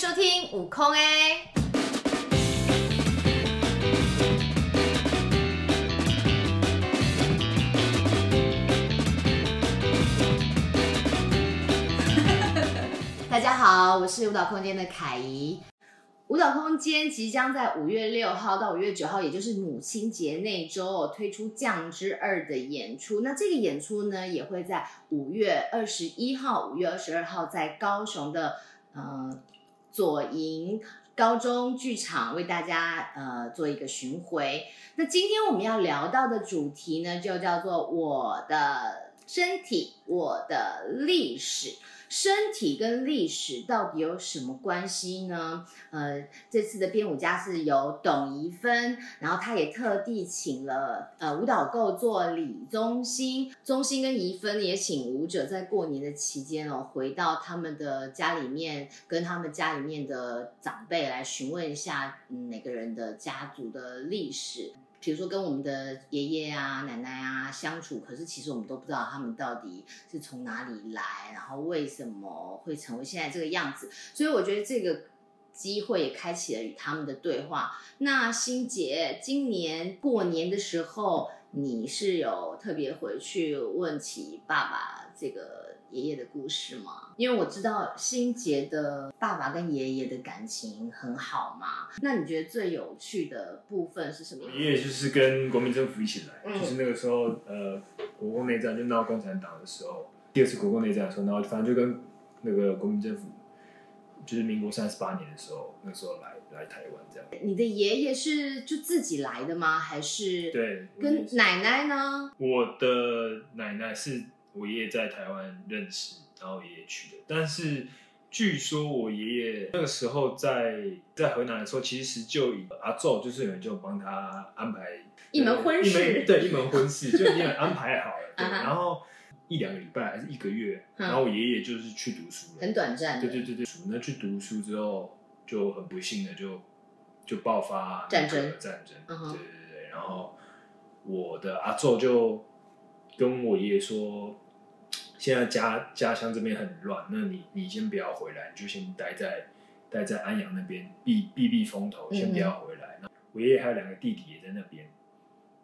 收听悟空哎。大家好，我是舞蹈空间的凯怡。舞蹈空间即将在五月六号到五月九号，也就是母亲节那周推出《将之二》的演出。那这个演出呢，也会在五月二十一号、五月二十二号在高雄的呃左营高中剧场为大家呃做一个巡回。那今天我们要聊到的主题呢，就叫做我的身体，我的历史。身体跟历史到底有什么关系呢？呃，这次的编舞家是由董怡芬，然后他也特地请了呃舞蹈构作李宗兴，宗兴跟怡芬也请舞者在过年的期间哦，回到他们的家里面，跟他们家里面的长辈来询问一下，嗯，每个人的家族的历史。比如说跟我们的爷爷啊、奶奶啊相处，可是其实我们都不知道他们到底是从哪里来，然后为什么会成为现在这个样子。所以我觉得这个机会也开启了与他们的对话。那欣姐，今年过年的时候，你是有特别回去问起爸爸这个？爷爷的故事吗？因为我知道新杰的爸爸跟爷爷的感情很好嘛。那你觉得最有趣的部分是什么？爷爷就是跟国民政府一起来，嗯、就是那个时候，呃，国共内战就闹共产党的时候，第二次国共内战的时候，然后反正就跟那个国民政府，就是民国三十八年的时候，那时候来来台湾这样。你的爷爷是就自己来的吗？还是对？跟奶奶呢？我的奶奶是。我爷爷在台湾认识，然后爷爷去的。但是据说我爷爷那个时候在在河南的时候，其实就以阿昼就是有人就帮他安排一门婚事，对 一门婚事就已经安排好了。对，然后一两个礼拜还是一个月，然后我爷爷就是去读书了，很短暂。对对对对，那去读书之后就很不幸的就就爆发战争战争。对对对，然后我的阿昼就。跟我爷爷说，现在家家乡这边很乱，那你你先不要回来，你就先待在待在安阳那边避避避风头，先不要回来。嗯、我爷爷还有两个弟弟也在那边，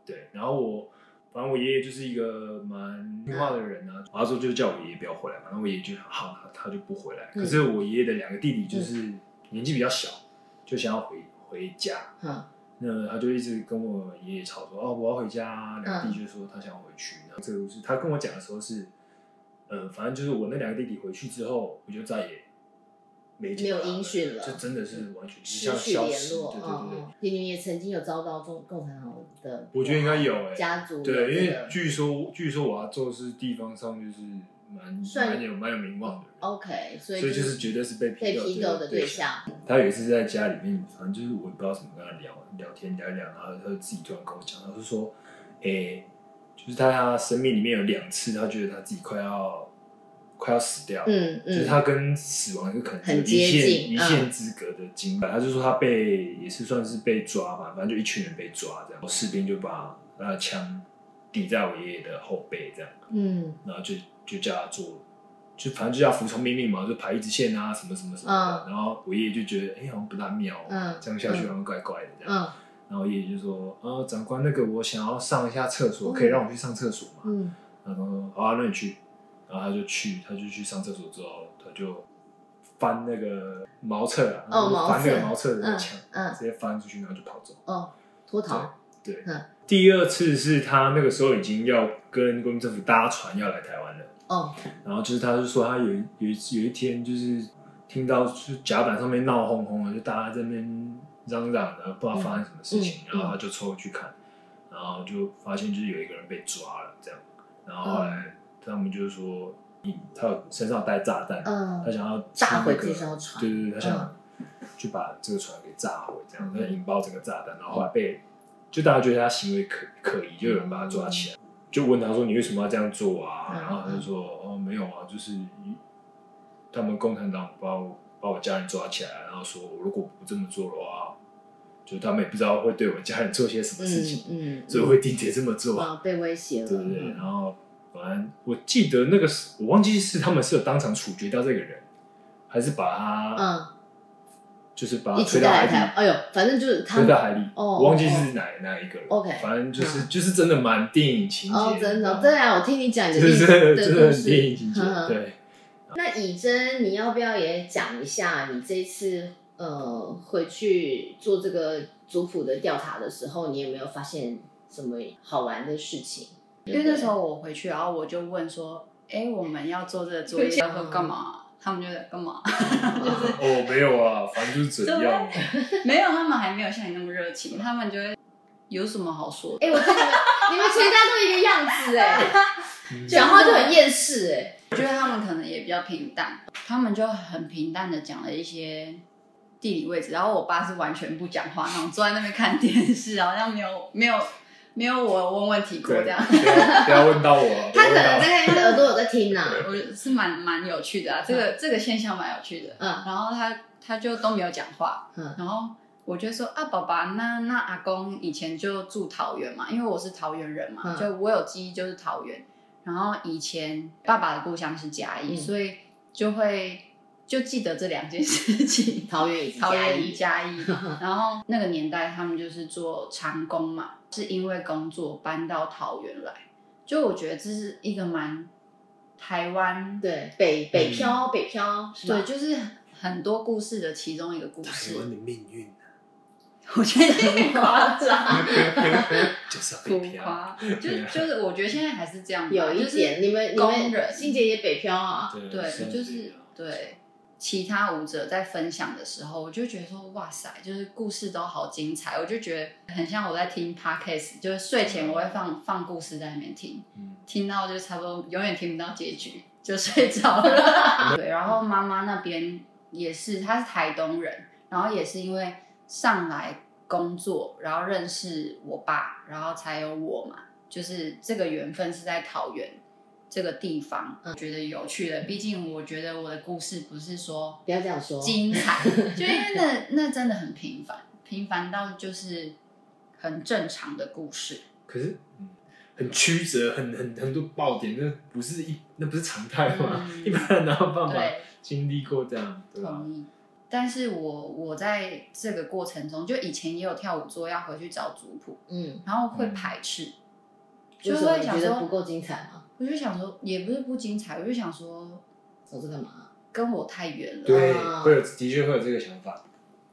对，然后我反正我爷爷就是一个蛮听话的人啊，然后说就叫我爷爷不要回来嘛，然后我爷爷就好，他就不回来。嗯、可是我爷爷的两个弟弟就是年纪比较小，就想要回回家。那他就一直跟我爷爷吵说：“哦，我要回家。”两个弟就说他想要回去。然后这个故事他跟我讲的时候是，呃，反正就是我那两个弟弟回去之后，我就再也没没有音讯了，这真的是完全失去联络。对对对，弟弟也曾经有遭到中共产党的，我觉得应该有哎，家族对，因为据说据说我要做是地方上就是。蛮蛮有蛮有名望的，OK，所以所以就是绝对是被被批斗的对象。他有一次在家里面，反正就是我也不知道怎么跟他聊聊天聊一聊，然后他就自己突然跟我讲，他就说，哎、欸，就是他他生命里面有两次，他觉得他自己快要快要死掉，嗯嗯，就是他跟死亡有可能是一线一线之隔的经历。他就说他被也是算是被抓吧，反正就一群人被抓这样，士兵就把他的枪抵在我爷爷的后背这样，嗯，然后就。就叫他做，就反正就要服从命令嘛，就排一直线啊，什么什么什么的。嗯、然后我爷爷就觉得，哎、欸，好像不大妙，嗯、这样下去好像怪怪的这样。嗯、然后爷爷就说，呃，长官，那个我想要上一下厕所，可以让我去上厕所吗？嗯、然后他说，好啊，那你去。然后他就去，他就去上厕所之后，他就翻那个茅厕啊，哦、翻那个茅厕的那个墙，嗯嗯、直接翻出去，然后就跑走。哦，脱逃。对。嗯、第二次是他那个时候已经要跟国民政府搭船要来台湾了。哦，然后就是，他就说他有一有一有一天就是听到就是甲板上面闹哄哄的，就大家在那边嚷嚷的，不知道发生什么事情，然后他就凑过去看，然后就发现就是有一个人被抓了这样，然后后来他们就是说，他身上带炸弹，他想要炸毁这艘船，对对对，他想去把这个船给炸毁，这样他引爆这个炸弹，然后后来被就大家觉得他行为可可疑，就有人把他抓起来。就问他说：“你为什么要这样做啊？”然后他就说：“哦，没有啊，就是他们共产党把我把我家人抓起来，然后说我如果不这么做的话，就他们也不知道会对我家人做些什么事情，嗯，所以会定点这么做啊，被威胁了，对不对？然后反正我记得那个是我忘记是他们是有当场处决掉这个人，还是把他嗯就是把他一起推到海底，带来台，哎呦，反正就是他推到海里。哦我忘记是哪哪一个了。OK 反正就是嗯就是真的蛮电影情节。哦，真的，对啊，我听你讲你的就是真的真的很电影情节。嗯对，那以真，你要不要也讲一下你这次呃回去做这个族谱的调查的时候，你有没有发现什么好玩的事情？因为那时候我回去，然后我就问说：“哎，我们要做这个作业，要说干嘛？”他们就在干嘛？就是哦，没有啊，反正就是怎样。没有，他们还没有像你那么热情，他们就会有什么好说的？哎、我觉得你们全家都一个样子哎，嗯讲话就很厌世哎。我觉得他们可能也比较平淡，他们就很平淡的讲了一些地理位置，然后我爸是完全不讲话那种，坐在那边看电视，好像没有没有没有我问问题过对，这样。不要 不要问到我，他可能在那耳朵有在听呐、我是蛮蛮有趣的啊，这个这个现象蛮有趣的。嗯。然后他他就都没有讲话，嗯。然后我就说啊，爸爸，那那阿公以前就住桃园嘛，因为我是桃园人嘛，嗯。就我有记忆就是桃园。然后以前爸爸的故乡是嘉义，嗯。所以就会就记得这两件事情。桃园桃园嘉义，嘉义，然后那个年代他们就是做长工嘛，是因为工作搬到桃园来，就我觉得这是一个蛮台湾对北北漂、北漂对，？就是很多故事的其中一个故事。台事。湾的命运我觉得有点夸张，就是要浮被骗。夸，就是就是我觉得现在还是这样，有一就是点，你们你工们人。欣姐也北漂啊，对，是就是对其他舞者在分享的时候，我就觉得说，哇塞，就是故事都好精彩，我就觉得很像我在听 podcast，就是睡前我会放放故事在里面听，嗯听到就差不多永远听不到结局，就睡着了。对，然后妈妈那边也是，她是台东人，然后也是因为上来工作，然后认识我爸，然后才有我嘛，就是这个缘分是在桃园。这个地方，我觉得有趣的。毕竟我觉得我的故事不是说不要这样说。精彩，就因为那那真的很平凡，平凡到就是很正常的故事。可是，嗯很曲折，很很很多爆点，那不是一那不是常态嘛？嗯一般人哪有办法对，经历过这样？同意。但是我我在这个过程中，就以前也有跳舞桌，要回去找族谱，嗯，然后会排斥，就是会想你觉得不，够精彩吗？我就想说，也不是不精彩，我就想说走这干嘛？跟我太远了。对，啊会有的确会有这个想法，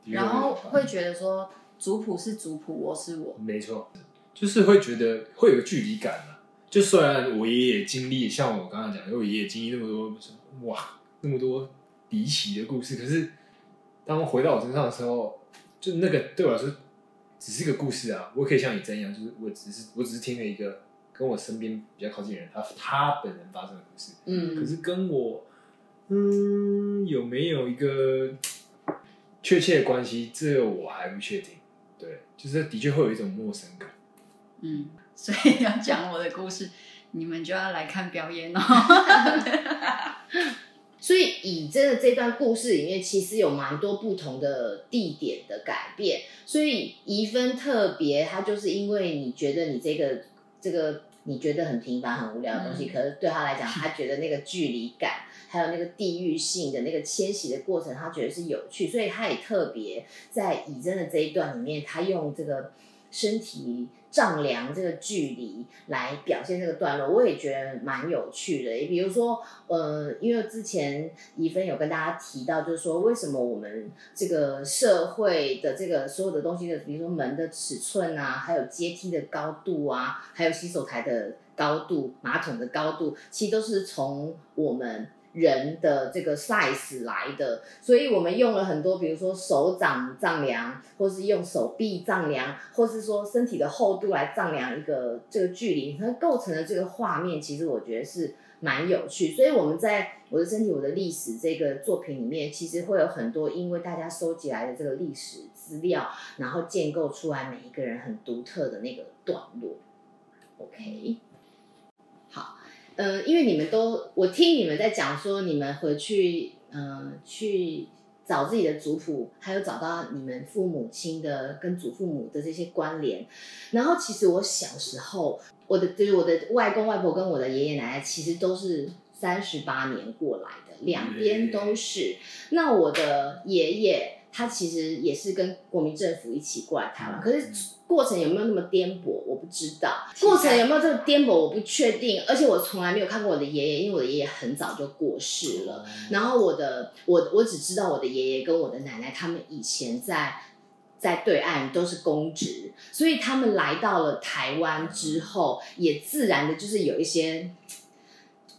然后会觉得说，族谱是族谱，我是我。没错，就是会觉得会有个距离感嘛。就虽然我爷爷经历，像我刚刚讲，我爷爷经历那么多哇，那么多离奇的故事，可是当回到我身上的时候，就那个对我来说只是一个故事啊。我可以像你这样，就是我只是我只是听了一个跟我身边比较靠近的人他他本人发生的故事，可嗯，是跟我嗯有没有一个确切的关系，这个我还不确定。对，就是的确会有一种陌生感。嗯，所以要讲我的故事，你们就要来看表演哦。所以以真的这段故事里面，其实有蛮多不同的地点的改变。所以宜芬特别，它就是因为你觉得你这个这个你觉得很平凡、很无聊的东西，嗯。可是对他来讲，他觉得那个距离感，还有那个地域性的那个迁徙的过程，他觉得是有趣，所以他也特别在以真的这一段里面，他用这个身体丈量这个距离来表现这个段落，我也觉得蛮有趣的。也比如说，呃，因为之前怡芬有跟大家提到，就是说为什么我们这个社会的这个所有的东西的，比如说门的尺寸啊，还有阶梯的高度啊，还有洗手台的高度、马桶的高度，其实都是从我们。人的这个 size 来的，所以我们用了很多，比如说手掌丈量，或是用手臂丈量，或是说身体的厚度来丈量一个这个距离，它构成的这个画面，其实我觉得是蛮有趣。所以我们在我的身体我的历史这个作品里面，其实会有很多因为大家收集来的这个历史资料，然后建构出来每一个人很独特的那个段落。OK。呃，因为你们都，我听你们在讲说，你们回去，呃，去找自己的族谱，还有找到你们父母亲的跟祖父母的这些关联。然后，其实我小时候，我的就是我的外公外婆跟我的爷爷奶奶，其实都是三十八年过来的，两边都是。那我的爷爷他其实也是跟国民政府一起过来台湾，可是过程有没有那么颠簸，我不知道。过程有没有这个颠簸，我不确定。而且我从来没有看过我的爷爷，因为我的爷爷很早就过世了。然后我的我我只知道我的爷爷跟我的奶奶，他们以前在在对岸都是公职，所以他们来到了台湾之后，也自然的就是有一些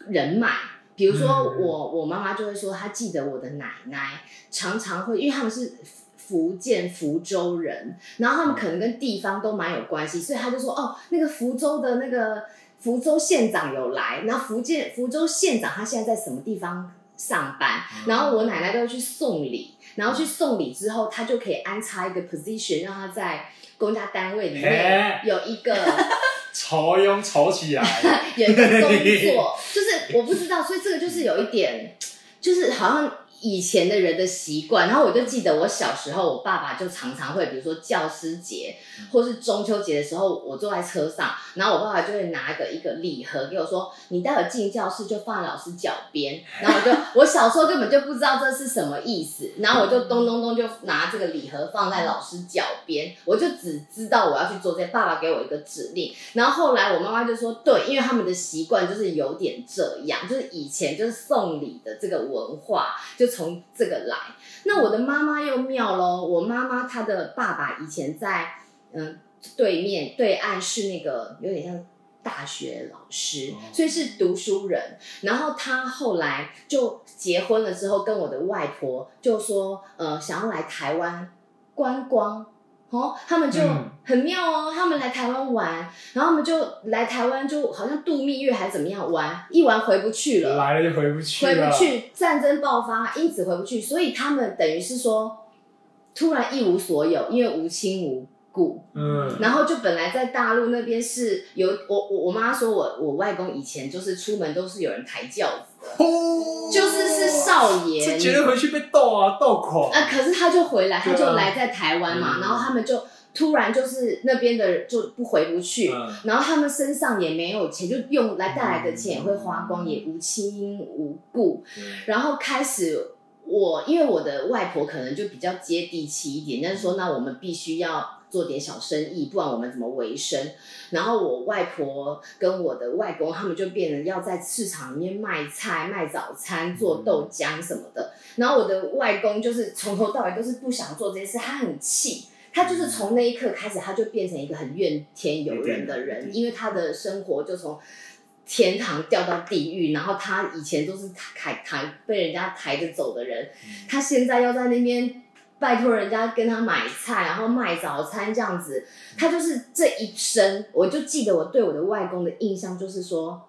人脉。比如说我我妈妈就会说，她记得我的奶奶常常会，因为他们是福建福州人，然后他们可能跟地方都蛮有关系，所以他就说哦，那个福州的那个福州县长有来，然后福建福州县长他现在在什么地方上班，然后我奶奶都会去送礼，然后去送礼之后，他就可以安插一个 position，让他在公家单位里面有一个。潮涌潮起来，有一个工作，就是我不知道，所以这个就是有一点，就是好像。以前的人的习惯，然后我就记得我小时候，我爸爸就常常会，比如说教师节或是中秋节的时候，我坐在车上，然后我爸爸就会拿一个一个礼盒给我说：“你待会进教室就放在老师脚边。”然后我就我小时候根本就不知道这是什么意思，然后我就咚咚咚就拿这个礼盒放在老师脚边，我就只知道我要去做这些。爸爸给我一个指令，然后后来我妈妈就说：“对，因为他们的习惯就是有点这样，就是以前就是送礼的这个文化就。”从这个来，那我的妈妈又妙喽。我妈妈她的爸爸以前在嗯对面对岸是那个有点像大学老师，所以是读书人。然后他后来就结婚了之后，跟我的外婆就说，呃，想要来台湾观光。哦，他们就很妙哦，他们来台湾玩，然后他们就来台湾，就好像度蜜月还是怎么样玩，一玩回不去了，来了就回不去了，回不去，战争爆发，因此回不去，所以他们等于是说，突然一无所有，因为无亲无故，嗯，然后就本来在大陆那边是有我我我妈说我我外公以前就是出门都是有人抬轿子的，哦，就是是少爷，这绝对回去被斗啊斗垮啊！可是他就回来，他就来在台湾嘛，然后他们就突然就是那边的人就不回不去，然后他们身上也没有钱，就用来带来的钱也会花光，也无亲无故，然后开始我因为我的外婆可能就比较接地气一点，但是说那我们必须要。做点小生意，不然我们怎么维生？然后我外婆跟我的外公他们就变成要在市场里面卖菜、卖早餐、做豆浆什么的。然后我的外公就是从头到尾都是不想做这些事，他很气，他就是从那一刻开始，他就变成一个很怨天尤人的人，因为他的生活就从天堂掉到地狱。然后他以前都是抬抬被人家抬着走的人，他现在要在那边。拜托人家跟他买菜，然后卖早餐这样子，他就是这一生，我就记得我对我的外公的印象就是说，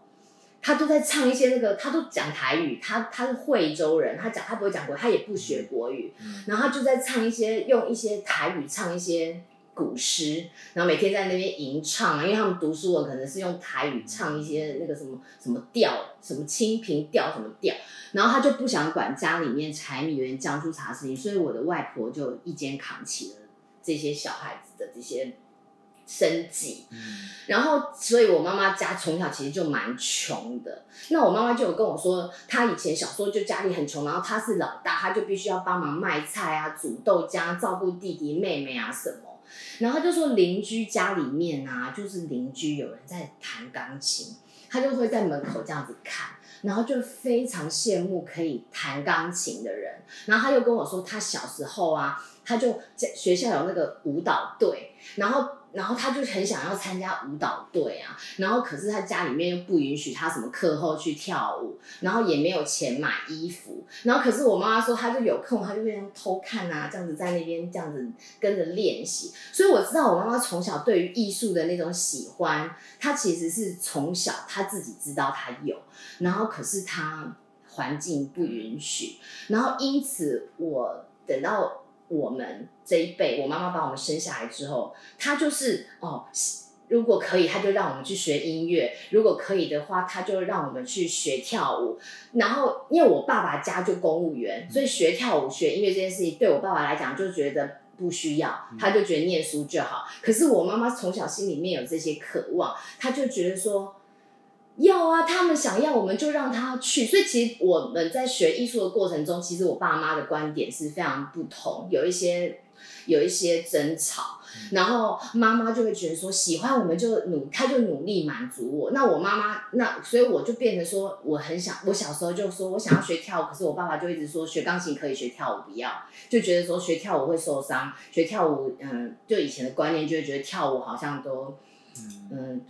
他都在唱一些那个，他都讲台语，他他是惠州人，他讲他不会讲国，他也不学国语，然后他就在唱一些用一些台语唱一些古诗，然后每天在那边吟唱，因为他们读书我可能是用台语唱一些那个什么什么调，什么清平调什么调。然后他就不想管家里面柴米油盐酱醋茶事情，所以我的外婆就一肩扛起了这些小孩子的这些生计。嗯，然后，所以我妈妈家从小其实就蛮穷的。那我妈妈就有跟我说，她以前小时候就家里很穷，然后她是老大，她就必须要帮忙卖菜啊、煮豆浆、照顾弟弟妹妹啊什么。然后就说邻居家里面啊，就是邻居有人在弹钢琴，她就会在门口这样子看。然后就非常羡慕可以弹钢琴的人，然后他又跟我说，他小时候啊，他就在学校有那个舞蹈队，然后。然后他就很想要参加舞蹈队啊，然后可是他家里面又不允许他什么课后去跳舞，然后也没有钱买衣服，然后可是我妈妈说他就有空，他就会偷看啊，这样子在那边这样子跟着练习，所以我知道我妈妈从小对于艺术的那种喜欢，她其实是从小她自己知道她有，然后可是她环境不允许，然后因此我等到。我们这一辈，我妈妈把我们生下来之后，她就是哦，如果可以，她就让我们去学音乐；如果可以的话，她就让我们去学跳舞。然后，因为我爸爸家就公务员，所以学跳舞、学音乐这件事情，对我爸爸来讲就觉得不需要，他就觉得念书就好。可是我妈妈从小心里面有这些渴望，她就觉得说，要啊，他们想要，我们就让他去。所以其实我们在学艺术的过程中，其实我爸妈的观点是非常不同，有一些有一些争吵。然后妈妈就会觉得说，喜欢我们就努，他就努力满足我。那我妈妈那，所以我就变成说，我很想，我小时候就说我想要学跳舞，可是我爸爸就一直说学钢琴可以，学跳舞不要，就觉得说学跳舞会受伤，学跳舞，嗯，就以前的观念就会觉得跳舞好像都，嗯，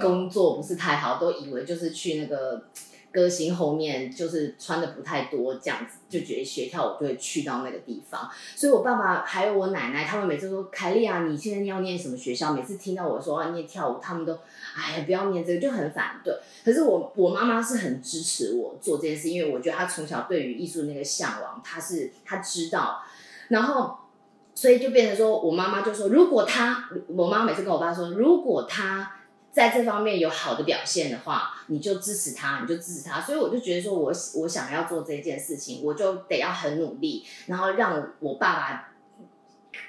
工作不是太好，都以为就是去那个。歌星后面就是穿的不太多，这样子就觉得学跳舞就会去到那个地方。所以我爸爸还有我奶奶，他们每次说凯莉啊，你现在要念什么学校？每次听到我说要念跳舞，他们都哎呀不要念这个，就很反对。可是我我妈妈是很支持我做这件事，因为我觉得她从小对于艺术那个向往，她是她知道，然后所以就变成说我妈妈就说，如果她我妈妈每次跟我爸说，如果她。在这方面有好的表现的话，你就支持他，你就支持他。所以我就觉得说我，我我想要做这件事情，我就得要很努力，然后让我爸爸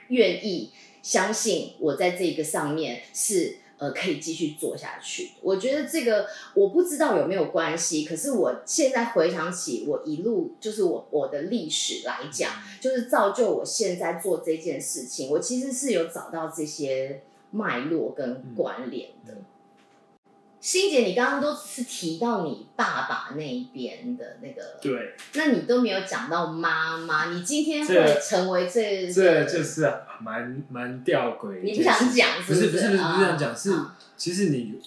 愿意相信我在这个上面是呃可以继续做下去。我觉得这个我不知道有没有关系，可是我现在回想起我一路就是我我的历史来讲，就是造就我现在做这件事情，我其实是有找到这些脉络跟关联的。欣姐，你刚刚都是提到你爸爸那一边的那个，对，那你都没有讲到妈妈。你今天会成为这个、这就是蛮蛮吊诡。你不想讲是不是？不是不是不是这样讲，是其实你，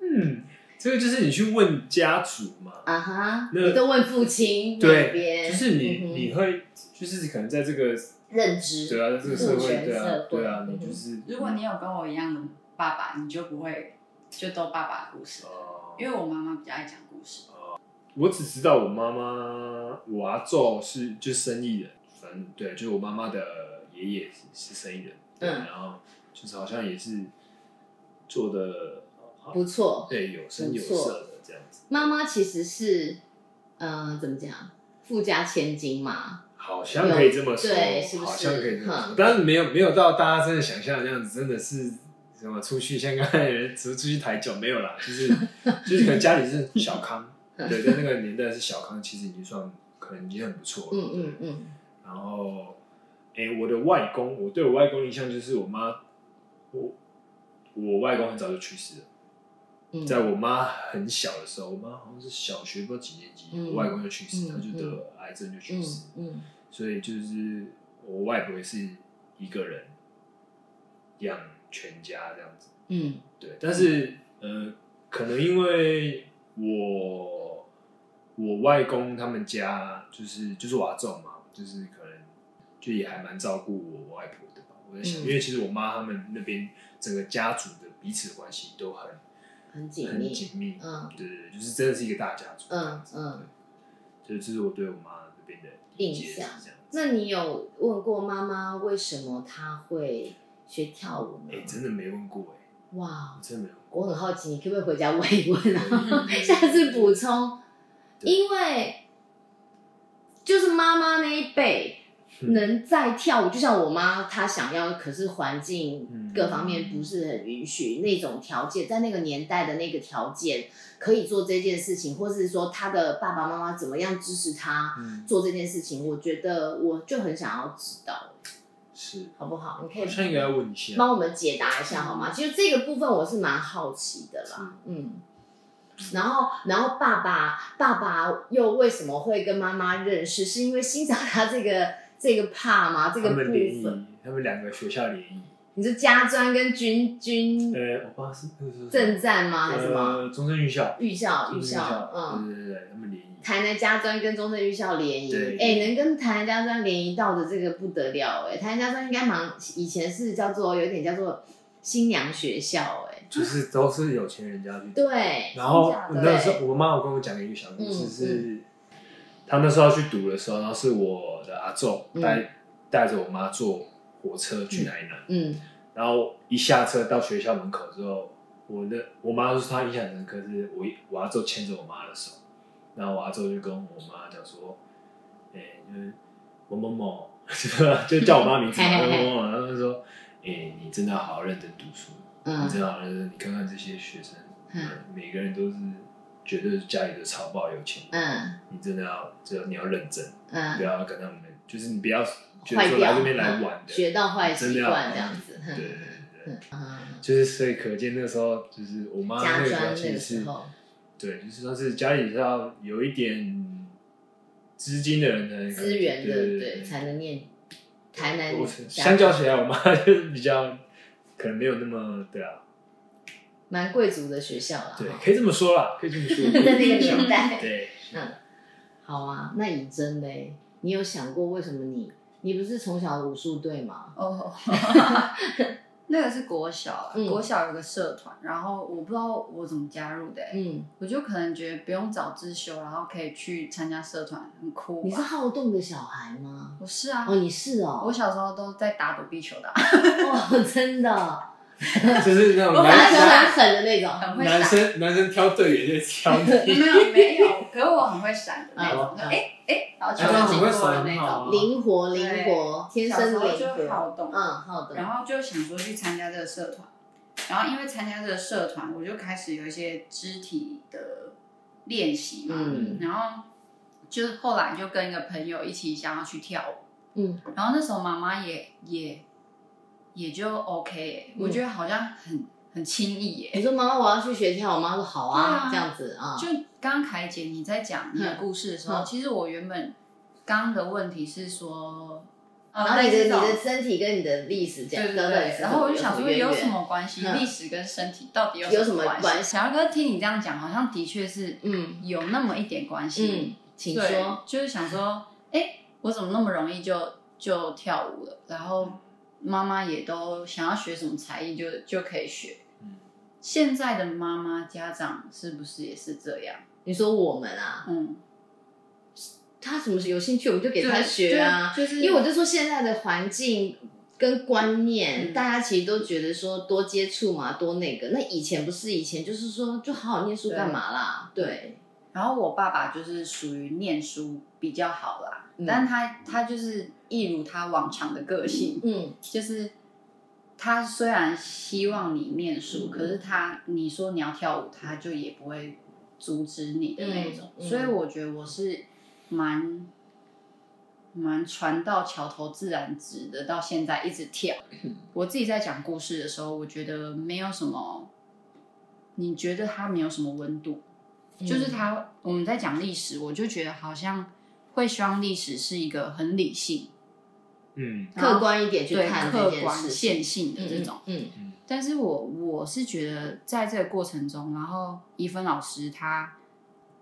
嗯，这个就是你去问家族嘛，啊哈，你都问父亲那边，就是你你会就是可能在这个认知，对啊，在这个社会，对啊，对啊，你就是，如果你有跟我一样的爸爸，你就不会。就都爸爸的故事，因为我妈妈比较爱讲故事。我只知道我妈妈，我阿祖是就生意人，反正对，就是我妈妈的爷爷是是生意人，嗯，然后就是好像也是做的不错，对，有声有色的这样子。妈妈其实是，嗯，怎么讲，富家千金嘛，好像可以这么说，对，是不是？好像可以这么说，但是没有没有到大家真的想象的那样子，真的是。什么出去？像刚才人只是出去抬酒没有啦，就是就是可能家里是小康，对，在那个年代是小康，其实已经算可能已经很不错了。嗯嗯嗯。然后，哎、欸，我的外公，我对我外公印象就是我妈，我我外公很早就去世了。嗯、在我妈很小的时候，我妈好像是小学不知道几年级，嗯、我外公就去世，他、嗯、就得癌症就去世。嗯。嗯，所以就是我外婆也是一个人养。全家这样子，嗯，对，但是，呃，可能因为我我外公他们家就是就是我阿祖嘛，就是可能就也还蛮照顾我外婆的吧。我在想，嗯、因为其实我妈他们那边整个家族的彼此的关系都很很紧密，很紧密，嗯，对对对，就是真的是一个大家族嗯嗯，所以这是我对我妈那边的印象。那你有问过妈妈为什么她会？学跳舞吗？哎，真的没问过哎。哇，真的没问过。我很好奇，你可不可以回家问一问啊？下次补充，因为就是妈妈那一辈能再跳舞，就像我妈她想要，可是环境各方面不是很允许那种条件，在那个年代的那个条件可以做这件事情，或是说她的爸爸妈妈怎么样支持她做这件事情，我觉得我就很想要知道。是，好不好？你可以应该要问一下，帮我们解答一下好吗？其实这个部分我是蛮好奇的啦，嗯。然后，然后爸爸，爸爸又为什么会跟妈妈认识？是因为欣赏他这个这个怕吗？这个部分，他们两个学校联谊。你是家专跟军军？呃，我爸是政战吗？还是什么？中正预校。预校，预校，嗯，对对对，他们联谊。台南家专跟中正预校联谊，哎、欸，能跟台南家专联谊到的这个不得了哎、欸！台南家专应该蛮以前是叫做有点叫做新娘学校哎、欸，就是都是有钱人家去。对。然后那时候我妈有跟我讲了一个小故事，是、他那时候要去读的时候，然后是我的阿仲带带着我妈坐火车去台南，嗯，嗯然后一下车到学校门口之后，我的我妈说她印象很深刻，是我我阿周牵着我妈的手。然后我阿周就跟我妈讲说：“哎、欸，就是某某某，就叫我妈名字某某某。”然后就说：“哎、欸，你真的要好好认真读书，嗯、你真的好认真。你看看这些学生，嗯，每个人都是觉得家里的超爆有钱，嗯，你真的要，只要你要认真，嗯，不要跟他们，就是你不要坏掉，来这边来玩的，学到坏习惯这样子，对对对。就是所以可见那时候就是我妈那个时候。是，对，就是说是家里是要有一点资金的人的资源的，对，才能念台南。相较起来，我妈就是比较可能没有那么对啊。蛮贵族的学校啦，对，可以这么说啦，可以这么说。在那个年代，对，嗯，好啊。那以真嘞，你有想过为什么你，你不是从小武术队吗？哦，那个是国小，国小有个社团，然后我不知道我怎么加入的，嗯，我就可能觉得不用早自修，然后可以去参加社团，很酷。你是好动的小孩吗？我是啊，哦，你是哦，我小时候都在打躲避球的，哦，真的。就是那种我反正很狠的那种，很会男生男生挑队员就挑你，没有没有，可是我很会闪的那种，哎哎，然后球就经过的那种，灵活灵活，天生灵活，好动，嗯，好动。然后就想说去参加这个社团，然后因为参加这个社团，我就开始有一些肢体的练习嘛，嗯，然后就是后来就跟一个朋友一起想要去跳舞，嗯，然后那时候妈妈也也。也就 OK，、我觉得好像很很轻易耶、欸。你说妈妈我要去学跳，我妈说好啊，啊这样子啊。就刚刚凯姐你在讲你的故事的时候，嗯、其实我原本刚刚的问题是说，然后你的你的身体跟你的历史讲，对对对，然后我就想说有什么关系？历、嗯、史跟身体到底有什么关系？小哥听你这样讲，好像的确是嗯有那么一点关系。嗯，请说。就是想说，哎、欸，我怎么那么容易就就跳舞了？然后。妈妈也都想要学什么才艺就就可以学。嗯，现在的妈妈家长是不是也是这样？你说我们啊，嗯，他什么有兴趣我们就给他学啊，就，是因为我就说现在的环境跟观念，嗯、大家其实都觉得说多接触嘛，多那个。那以前不是以前就是说就好好念书干嘛啦？对。对然后我爸爸就是属于念书比较好啦，嗯、但他他就是一如他往常的个性，嗯，就是他虽然希望你念书，嗯、可是他你说你要跳舞，他就也不会阻止你的那种。嗯嗯、所以我觉得我是蛮蛮船到桥头自然直的，到现在一直跳。嗯、我自己在讲故事的时候，我觉得没有什么，你觉得他没有什么温度。就是他，我们在讲历史，我就觉得好像会希望历史是一个很理性，嗯，客观一点去看客观线性的这种，嗯嗯。但是我我是觉得在这个过程中，然后怡芬老师他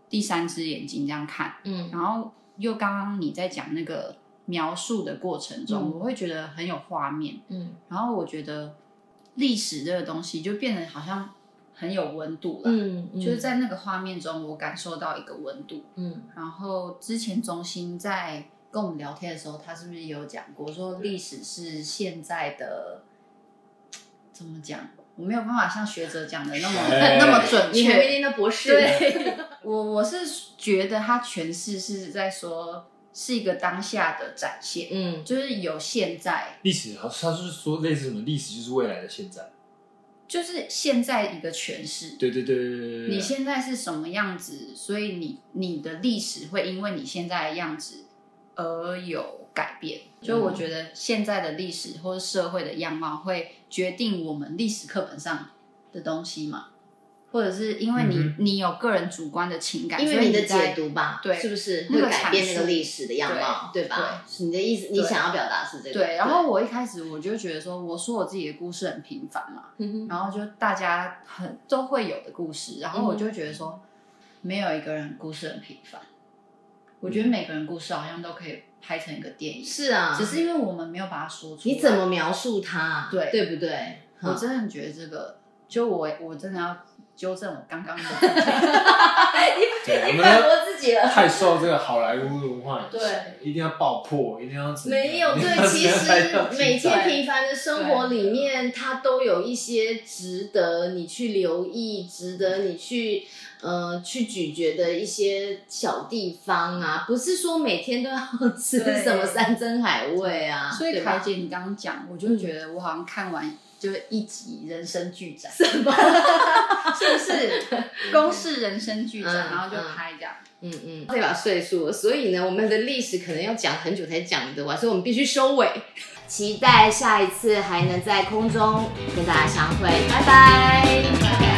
第三只眼睛这样看，嗯，然后又刚刚你在讲那个描述的过程中，我会觉得很有画面，嗯，然后我觉得历史这个东西就变得好像。很有温度了，嗯，嗯，就是在那个画面中，我感受到一个温度，嗯。然后之前中心在跟我们聊天的时候，他是不是也有讲过，说历史是现在的怎么讲？我没有办法像学者讲的那么那么准确。你还没念到博士？对，我我是觉得他诠释是在说是一个当下的展现，嗯，就是有现在历史，他他是说类似什么历史就是未来的现在。就是现在一个诠释，对对对对对。你现在是什么样子，所以你你的历史会因为你现在的样子而有改变。嗯、就我觉得现在的历史或者社会的样貌会决定我们历史课本上的东西嘛。或者是因为你、嗯、你有个人主观的情感，因为你的解读吧，对，是不是会改变那个历史的样貌，对，对吧？对你的意思，你想要表达是这个。对，然后我一开始我就觉得说，我说我自己的故事很平凡嘛，嗯、然后就大家很都会有的故事，然后我就觉得说，没有一个人故事很平凡。嗯、我觉得每个人故事好像都可以拍成一个电影，是啊，只是因为我们没有把它说出来。你怎么描述它？对，对不对？我真的觉得这个，就我我真的要。纠正我刚刚的，你你反驳自己了。太受这个好莱坞文化影响，对，一定要爆破，一定要没有对，其实每天平凡的生活里面，它都有一些值得你去留意、值得你去呃去咀嚼的一些小地方啊，不是说每天都要吃什么山珍海味啊。所以凯姐，你刚刚讲，我就觉得我好像看完。就是一集人生剧展，什么？是不是？公式人生剧展，嗯然后就拍这样。嗯嗯，这把岁数了，所以呢，我们的历史可能要讲很久才讲得完，所以我们必须收尾。期待下一次还能在空中跟大家相会，拜拜拜拜。